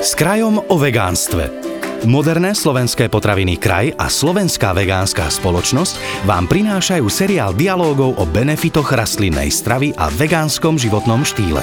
S krajom o vegánstve. Moderné slovenské potraviny Kraj a Slovenská vegánska spoločnosť vám prinášajú seriál dialógov o benefitoch rastlinnej stravy a vegánskom životnom štýle.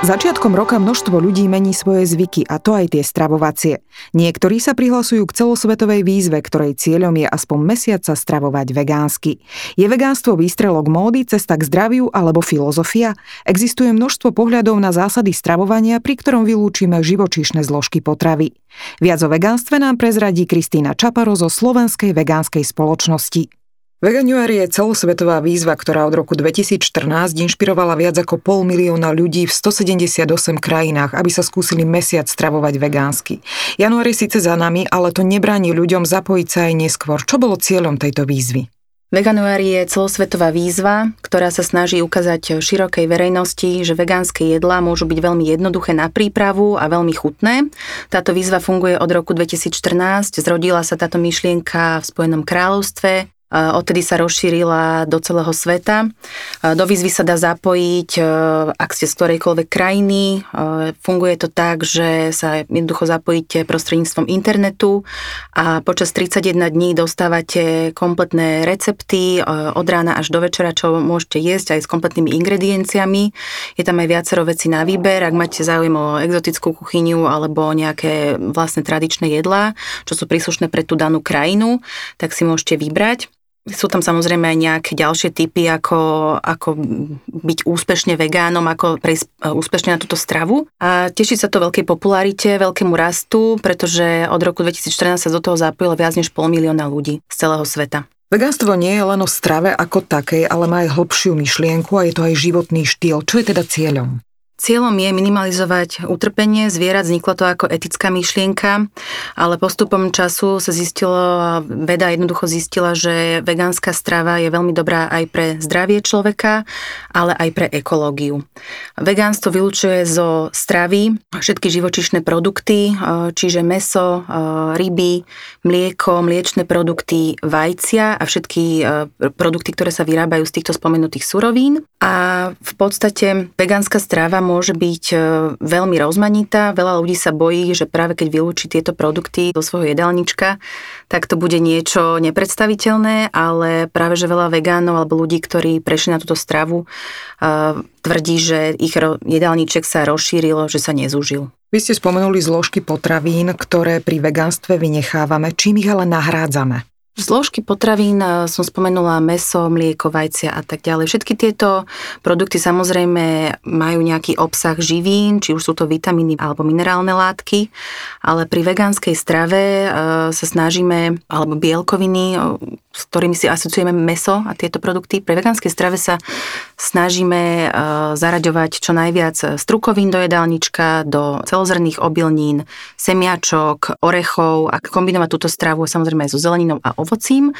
Začiatkom roka množstvo ľudí mení svoje zvyky a to aj tie stravovacie. Niektorí sa prihlasujú k celosvetovej výzve, ktorej cieľom je aspoň mesiac sa stravovať vegánsky. Je vegánstvo výstrelok módy, cesta k zdraviu alebo filozofia? Existuje množstvo pohľadov na zásady stravovania, pri ktorom vylúčime živočíšne zložky potravy. Viac o vegánstve nám prezradí Kristýna Čaparo zo Slovenskej vegánskej spoločnosti. Veganuár je celosvetová výzva, ktorá od roku 2014 inšpirovala viac ako pol milióna ľudí v 178 krajinách, aby sa skúsili mesiac stravovať vegánsky. Január je síce za nami, ale to nebráni ľuďom zapojiť sa aj neskôr. Čo bolo cieľom tejto výzvy? Veganuár je celosvetová výzva, ktorá sa snaží ukázať širokej verejnosti, že vegánske jedlá môžu byť veľmi jednoduché na prípravu a veľmi chutné. Táto výzva funguje od roku 2014, zrodila sa táto myšlienka v Spojenom kráľovstve, Odtedy sa rozšírila do celého sveta. Do výzvy sa dá zapojiť, e, ak ste z ktorejkoľvek krajiny. E, funguje to tak, že sa jednoducho zapojíte prostredníctvom internetu a počas 31 dní dostávate kompletné recepty e, od rána až do večera, čo môžete jesť aj s kompletnými ingredienciami. Je tam aj viacero vecí na výber, ak máte záujem o exotickú kuchyňu alebo nejaké vlastné tradičné jedlá, čo sú príslušné pre tú danú krajinu, tak si môžete vybrať. Sú tam samozrejme aj nejaké ďalšie typy, ako, ako byť úspešne vegánom, ako prejsť e, úspešne na túto stravu. A teší sa to veľkej popularite, veľkému rastu, pretože od roku 2014 sa do toho zapojilo viac než pol milióna ľudí z celého sveta. Vegánstvo nie je len o strave ako takej, ale má aj hlbšiu myšlienku a je to aj životný štýl. Čo je teda cieľom? Cieľom je minimalizovať utrpenie zvierat, vzniklo to ako etická myšlienka, ale postupom času sa zistilo, veda jednoducho zistila, že vegánska strava je veľmi dobrá aj pre zdravie človeka, ale aj pre ekológiu. Vegánstvo vylučuje zo stravy všetky živočišné produkty, čiže meso, ryby, mlieko, mliečne produkty, vajcia a všetky produkty, ktoré sa vyrábajú z týchto spomenutých surovín. A v podstate vegánska strava môže byť e, veľmi rozmanitá. Veľa ľudí sa bojí, že práve keď vylúči tieto produkty do svojho jedálnička, tak to bude niečo nepredstaviteľné, ale práve že veľa vegánov alebo ľudí, ktorí prešli na túto stravu, e, tvrdí, že ich jedálniček sa rozšírilo, že sa nezúžil. Vy ste spomenuli zložky potravín, ktoré pri vegánstve vynechávame. Čím ich ale nahrádzame? Zložky potravín e, som spomenula meso, mlieko, vajcia a tak ďalej. Všetky tieto produkty samozrejme majú nejaký obsah živín, či už sú to vitamíny alebo minerálne látky, ale pri vegánskej strave e, sa snažíme, alebo bielkoviny, s ktorými si asociujeme meso a tieto produkty. Pri vegánskej strave sa snažíme zaraďovať čo najviac strukovín do jedálnička, do celozrných obilnín, semiačok, orechov a kombinovať túto stravu samozrejme aj so zeleninou a ovocím.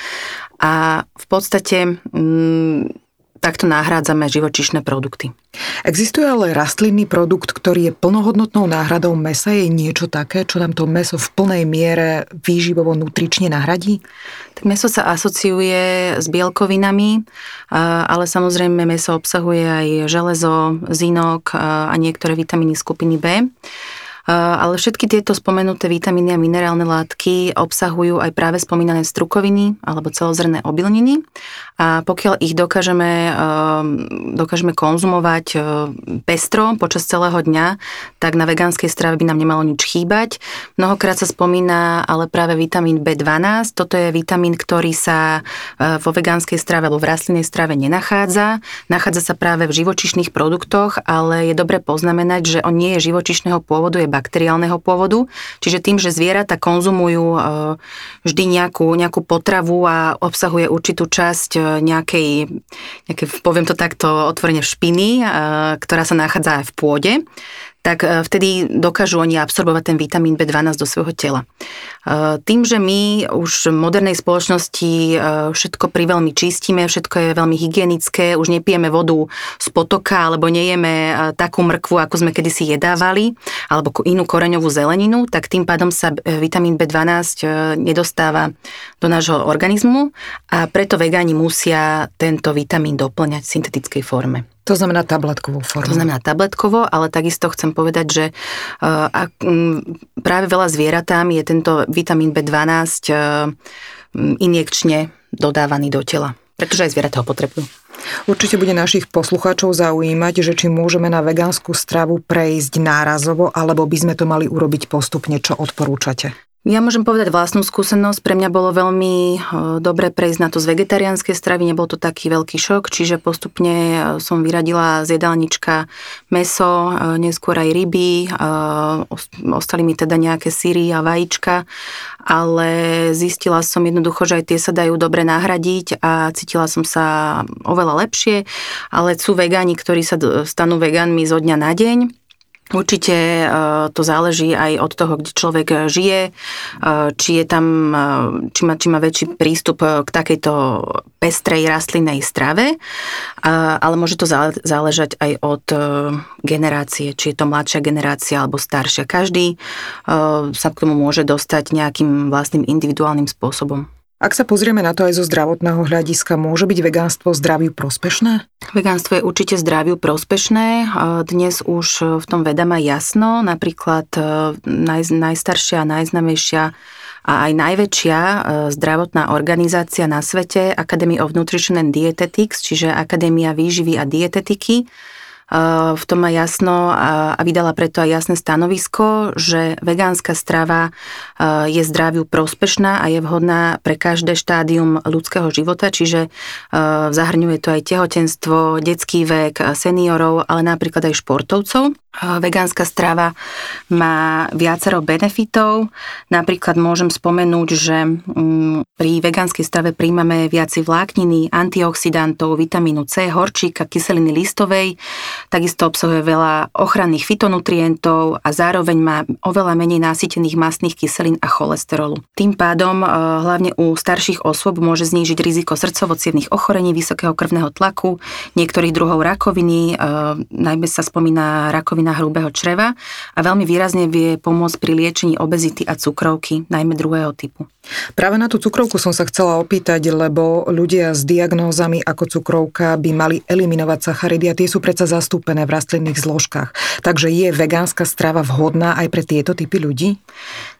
A v podstate mm, takto nahrádzame živočišné produkty. Existuje ale rastlinný produkt, ktorý je plnohodnotnou náhradou mesa. Je niečo také, čo nám to meso v plnej miere výživovo nutrične nahradí? Tak meso sa asociuje s bielkovinami, ale samozrejme meso obsahuje aj železo, zinok a niektoré vitamíny skupiny B. Ale všetky tieto spomenuté vitamíny a minerálne látky obsahujú aj práve spomínané strukoviny alebo celozrné obilniny a pokiaľ ich dokážeme, ehm, dokážeme konzumovať ehm, pestro počas celého dňa, tak na vegánskej strave by nám nemalo nič chýbať. Mnohokrát sa spomína ale práve vitamín B12. Toto je vitamín, ktorý sa e, vo vegánskej strave alebo v rastlinnej strave nenachádza. Nachádza sa práve v živočišných produktoch, ale je dobre poznamenať, že on nie je živočišného pôvodu, je bakteriálneho pôvodu. Čiže tým, že zvieratá konzumujú e, vždy nejakú, nejakú potravu a obsahuje určitú časť e, nejakej, nejakej, poviem to takto otvorene, špiny, ktorá sa nachádza aj v pôde, tak e, vtedy dokážu oni absorbovať ten vitamín B12 do svojho tela. E, tým, že my už v modernej spoločnosti e, všetko priveľmi čistíme, všetko je veľmi hygienické, už nepijeme vodu z potoka alebo nejeme takú mrkvu, ako sme kedysi jedávali, alebo inú koreňovú zeleninu, tak tým pádom sa vitamín B12 nedostáva do nášho organizmu a preto vegáni musia tento vitamín doplňať v syntetickej forme. To znamená tabletkovú formu. To znamená tabletkovo, ale takisto chcem povedať, že uh, um, práve veľa zvieratám je tento vitamín B12 uh, injekčne dodávaný do tela, pretože aj zvieratá ho potrebujú. Určite bude našich poslucháčov zaujímať, že či môžeme na vegánsku stravu prejsť nárazovo, alebo by sme to mali urobiť postupne, čo odporúčate. Ja môžem povedať vlastnú skúsenosť. Pre mňa bolo veľmi e, dobre prejsť na to z vegetariánskej stravy, nebol to taký veľký šok, čiže postupne e, som vyradila z jedálnička meso, e, neskôr aj ryby, ostali mi teda nejaké síry a vajíčka, ale zistila som jednoducho, že aj tie sa dajú dobre nahradiť a cítila som sa oveľa lepšie, ale sú vegáni, ktorí sa stanú vegánmi zo dňa na deň Určite e, to záleží aj od toho, kde človek žije, e, či je tam, e, či má, či má väčší prístup k takejto pestrej rastlinnej strave, ale môže to záležať aj od generácie, či je to mladšia generácia alebo staršia. Každý sa k tomu môže dostať nejakým vlastným individuálnym spôsobom. Ak sa pozrieme na to aj zo zdravotného hľadiska, môže byť vegánstvo zdraviu prospešné? Vegánstvo je určite zdraviu prospešné. Dnes už v tom veda má jasno. Napríklad e, naj, najstaršia najznamejšia a aj najväčšia e, zdravotná organizácia na svete, Academy of Nutrition and Dietetics, čiže Akadémia výživy a dietetiky, v tom má jasno a vydala preto aj jasné stanovisko, že vegánska strava je zdraviu prospešná a je vhodná pre každé štádium ľudského života, čiže zahrňuje to aj tehotenstvo, detský vek, seniorov, ale napríklad aj športovcov. Vegánska strava má viacero benefitov. Napríklad môžem spomenúť, že mm, pri vegánskej strave príjmame viaci vlákniny, antioxidantov, vitamínu C, horčíka, kyseliny listovej. Takisto obsahuje veľa ochranných fitonutrientov a zároveň má oveľa menej nasýtených mastných kyselín a cholesterolu. Tým pádom e, hlavne u starších osôb môže znížiť riziko srdcovo ochorení, vysokého krvného tlaku, niektorých druhov rakoviny, e, najmä sa spomína rakovina rakovina hrubého čreva a veľmi výrazne vie pomôcť pri liečení obezity a cukrovky, najmä druhého typu. Práve na tú cukrovku som sa chcela opýtať, lebo ľudia s diagnózami ako cukrovka by mali eliminovať sacharidy a tie sú predsa zastúpené v rastlinných zložkách. Takže je vegánska strava vhodná aj pre tieto typy ľudí?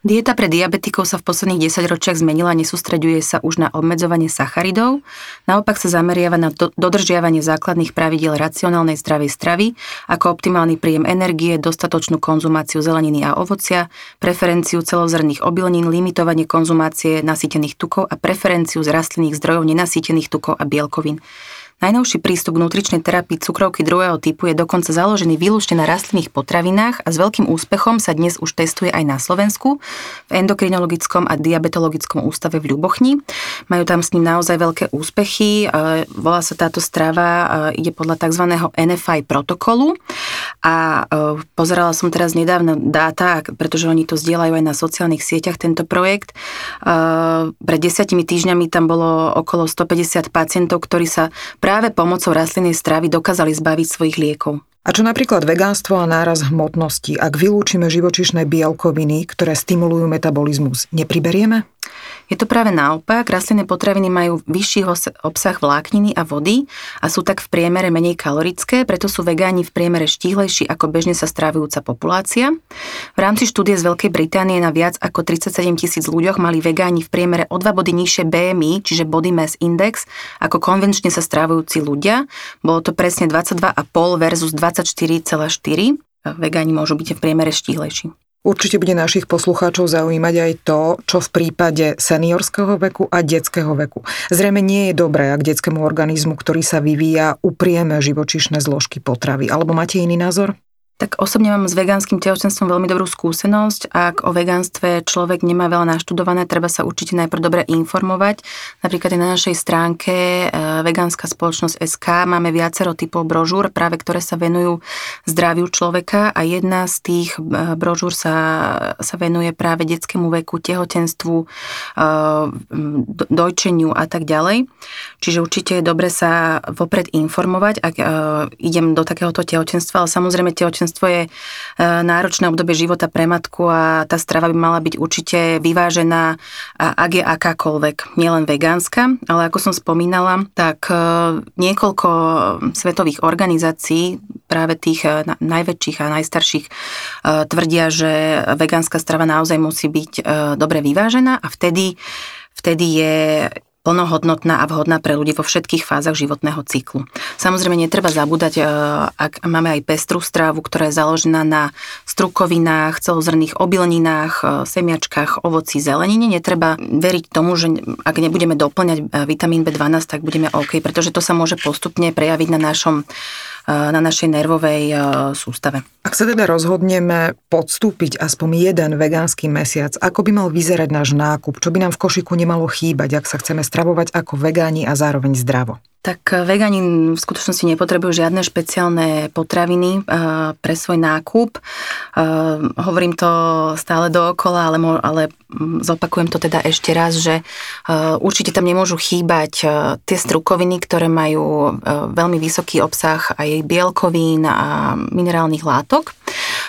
Dieta pre diabetikov sa v posledných 10 ročiach zmenila, nesústreďuje sa už na obmedzovanie sacharidov, naopak sa zameriava na dodržiavanie základných pravidiel racionálnej zdravej stravy, ako optimálny príjem energie, dostatočnú konzumáciu zeleniny a ovocia, preferenciu celozrných obilnín, limitovanie konzumácie nasýtených tukov a preferenciu z rastlinných zdrojov nenasýtených tukov a bielkovín. Najnovší prístup k nutričnej terapii cukrovky druhého typu je dokonca založený výlučne na rastlinných potravinách a s veľkým úspechom sa dnes už testuje aj na Slovensku v endokrinologickom a diabetologickom ústave v Ľubochni. Majú tam s ním naozaj veľké úspechy. E, volá sa táto strava, e, ide podľa tzv. NFI protokolu a e, pozerala som teraz nedávno dáta, pretože oni to zdieľajú aj na sociálnych sieťach, tento projekt. Pred desiatimi týždňami tam bolo okolo 150 pacientov, ktorí sa práve pomocou rastlinnej stravy dokázali zbaviť svojich liekov. A čo napríklad vegánstvo a náraz hmotnosti? Ak vylúčime živočišné bielkoviny, ktoré stimulujú metabolizmus, nepriberieme? Je to práve naopak, rastlinné potraviny majú vyšší obsah vlákniny a vody a sú tak v priemere menej kalorické, preto sú vegáni v priemere štíhlejší ako bežne sa strávujúca populácia. V rámci štúdie z Veľkej Británie na viac ako 37 tisíc ľuďoch mali vegáni v priemere o dva body nižšie BMI, čiže Body Mass Index, ako konvenčne sa strávujúci ľudia. Bolo to presne 22,5 versus 24,4. Vegáni môžu byť v priemere štíhlejší. Určite bude našich poslucháčov zaujímať aj to, čo v prípade seniorského veku a detského veku. Zrejme nie je dobré, ak detskému organizmu, ktorý sa vyvíja, uprieme živočišné zložky potravy. Alebo máte iný názor? Tak osobne mám s vegánskym tehotenstvom veľmi dobrú skúsenosť. Ak o vegánstve človek nemá veľa naštudované, treba sa určite najprv dobre informovať. Napríklad na našej stránke e, Vegánska spoločnosť SK máme viacero typov brožúr, práve ktoré sa venujú zdraviu človeka a jedna z tých e, brožúr sa, sa venuje práve detskému veku, tehotenstvu, e, dojčeniu a tak ďalej. Čiže určite je dobre sa vopred informovať, ak idem do takéhoto tehotenstva, ale samozrejme tehotenstvo tehotenstvo je e, náročné obdobie života pre matku a tá strava by mala byť určite vyvážená, ak je akákoľvek, nielen vegánska, ale ako som spomínala, tak e, niekoľko svetových organizácií, práve tých e, najväčších a najstarších, tvrdia, že vegánska strava naozaj musí byť dobre vyvážená a vtedy vtedy je plnohodnotná a vhodná pre ľudí vo všetkých fázach životného cyklu. Samozrejme, netreba zabúdať, e, ak máme aj pestrú strávu, ktorá je založená na strukovinách, celozrných obilninách, e, semiačkách, ovoci, zelenine. Netreba veriť tomu, že ak nebudeme doplňať e, vitamín B12, tak budeme OK, pretože to sa môže postupne prejaviť na našom na našej nervovej sústave. Ak sa teda rozhodneme podstúpiť aspoň jeden vegánsky mesiac, ako by mal vyzerať náš nákup? Čo by nám v košiku nemalo chýbať, ak sa chceme stravovať ako vegáni a zároveň zdravo? Tak vegáni v skutočnosti nepotrebujú žiadne špeciálne potraviny eh, pre svoj nákup. Eh, hovorím to stále dookola, ale, ale zopakujem to teda ešte raz, že eh, určite tam nemôžu chýbať tie strukoviny, ktoré majú veľmi vysoký obsah aj bielkovín a minerálnych látok.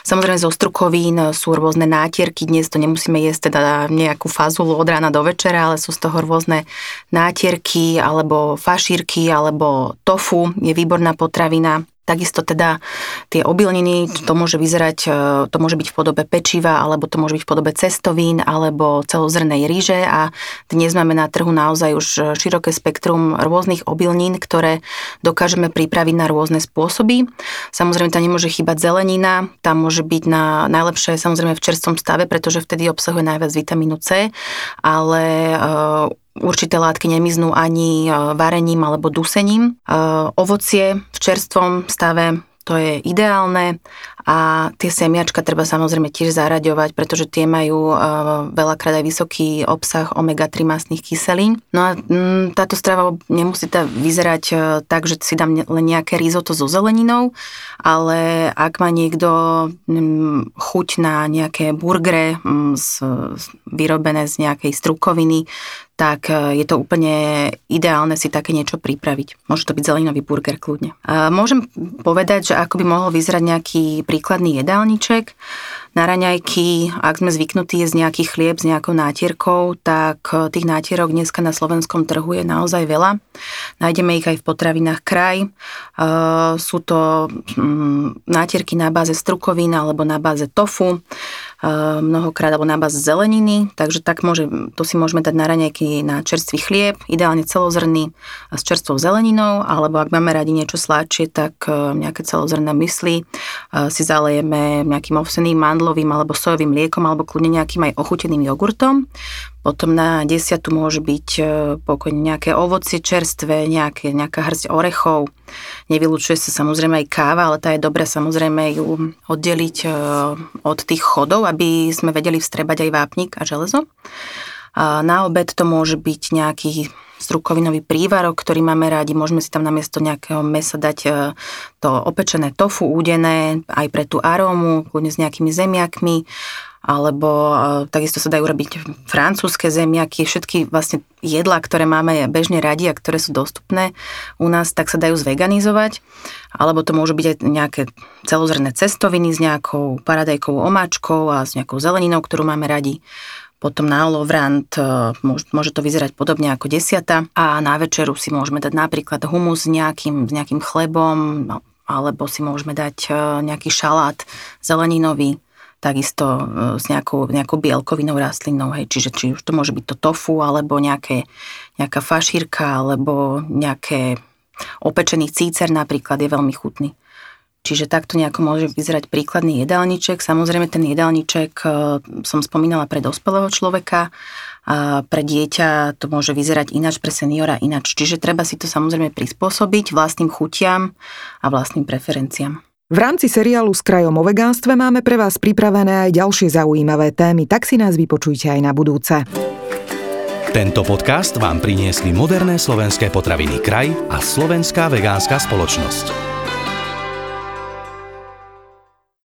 Samozrejme zo strukovín sú rôzne nátierky, dnes to nemusíme jesť teda nejakú fazulu od rána do večera, ale sú z toho rôzne nátierky alebo fašírky alebo tofu je výborná potravina. Takisto teda tie obilniny, to môže vyzerať, e, to môže byť v podobe pečiva, alebo to môže byť v podobe cestovín, alebo celozrnej ríže a dnes máme na trhu naozaj už široké spektrum rôznych obilnín, ktoré dokážeme pripraviť na rôzne spôsoby. Samozrejme, tam nemôže chýbať zelenina, tam môže byť na najlepšie samozrejme v čerstvom stave, pretože vtedy obsahuje najviac vitamínu C, ale e, Určité látky nemiznú ani e, varením alebo dusením. E, ovocie v čerstvom stave to je ideálne a tie semiačka treba samozrejme tiež zaraďovať, pretože tie majú uh, veľakrát aj vysoký obsah omega-3 masných kyselín. No a mm, táto strava nemusí tá vyzerať tak, že si dám len nejaké risotto so zeleninou, ale ak má niekto mm, chuť na nejaké burgery mm, vyrobené z nejakej strukoviny, tak e, je to úplne ideálne si také niečo pripraviť. Môže to byť zeleninový burger kľudne. Môžem povedať, že ako by mohol vyzerať nejaký príkladný jedálniček. Na raňajky, ak sme zvyknutí jesť nejaký chlieb s nejakou nátierkou, tak eh, tých nátierok dneska na slovenskom trhu je naozaj veľa. Nájdeme ich aj v potravinách kraj. Eh, sú to mm, nátierky na báze strukovín alebo na báze tofu mnohokrát alebo na báze zeleniny, takže tak môže, to si môžeme dať na raňajky na čerstvý chlieb, ideálne celozrný s čerstvou zeleninou, alebo ak máme radi niečo sladšie, tak nejaké celozrné mysli si zalejeme nejakým ovseným mandlovým alebo sojovým mliekom alebo kľudne nejakým aj ochuteným jogurtom. Potom na desiatu môže byť e, pokojne nejaké ovocie čerstvé, nejaké, nejaká hrsť orechov. Nevylučuje sa samozrejme aj káva, ale tá je dobré samozrejme ju oddeliť e, od tých chodov, aby sme vedeli vstrebať aj vápnik a železo. Na obed to môže byť nejaký strukovinový prívarok, ktorý máme rádi. Môžeme si tam namiesto nejakého mesa dať e, to opečené tofu údené, aj pre tú arómu, kľudne s nejakými zemiakmi alebo e, takisto sa dajú robiť francúzske zemiaky, všetky vlastne jedlá, ktoré máme bežne radi a ktoré sú dostupné u nás, tak sa dajú zveganizovať, alebo to môžu byť aj nejaké celozrné cestoviny s nejakou paradajkovou omáčkou a s nejakou zeleninou, ktorú máme radi. Potom na olovrant e, môže to vyzerať podobne ako desiata. A na večeru si môžeme dať napríklad humus s nejakým, s nejakým chlebom no, alebo si môžeme dať e, nejaký šalát zeleninový takisto e, s nejakou, nejakou bielkovinou rastlinnou, hej, čiže či už to môže byť to tofu, alebo nejaké, nejaká fašírka, alebo nejaké opečený cícer napríklad je veľmi chutný. Čiže takto nejako môže vyzerať príkladný jedálniček. Samozrejme, ten jedálniček e, som spomínala pre dospelého človeka, a pre dieťa to môže vyzerať ináč, pre seniora ináč. Čiže treba si to samozrejme prispôsobiť vlastným chutiam a vlastným preferenciám. V rámci seriálu s krajom o vegánstve máme pre vás pripravené aj ďalšie zaujímavé témy, tak si nás vypočujte aj na budúce. Tento podcast vám priniesli moderné slovenské potraviny Kraj a Slovenská vegánska spoločnosť.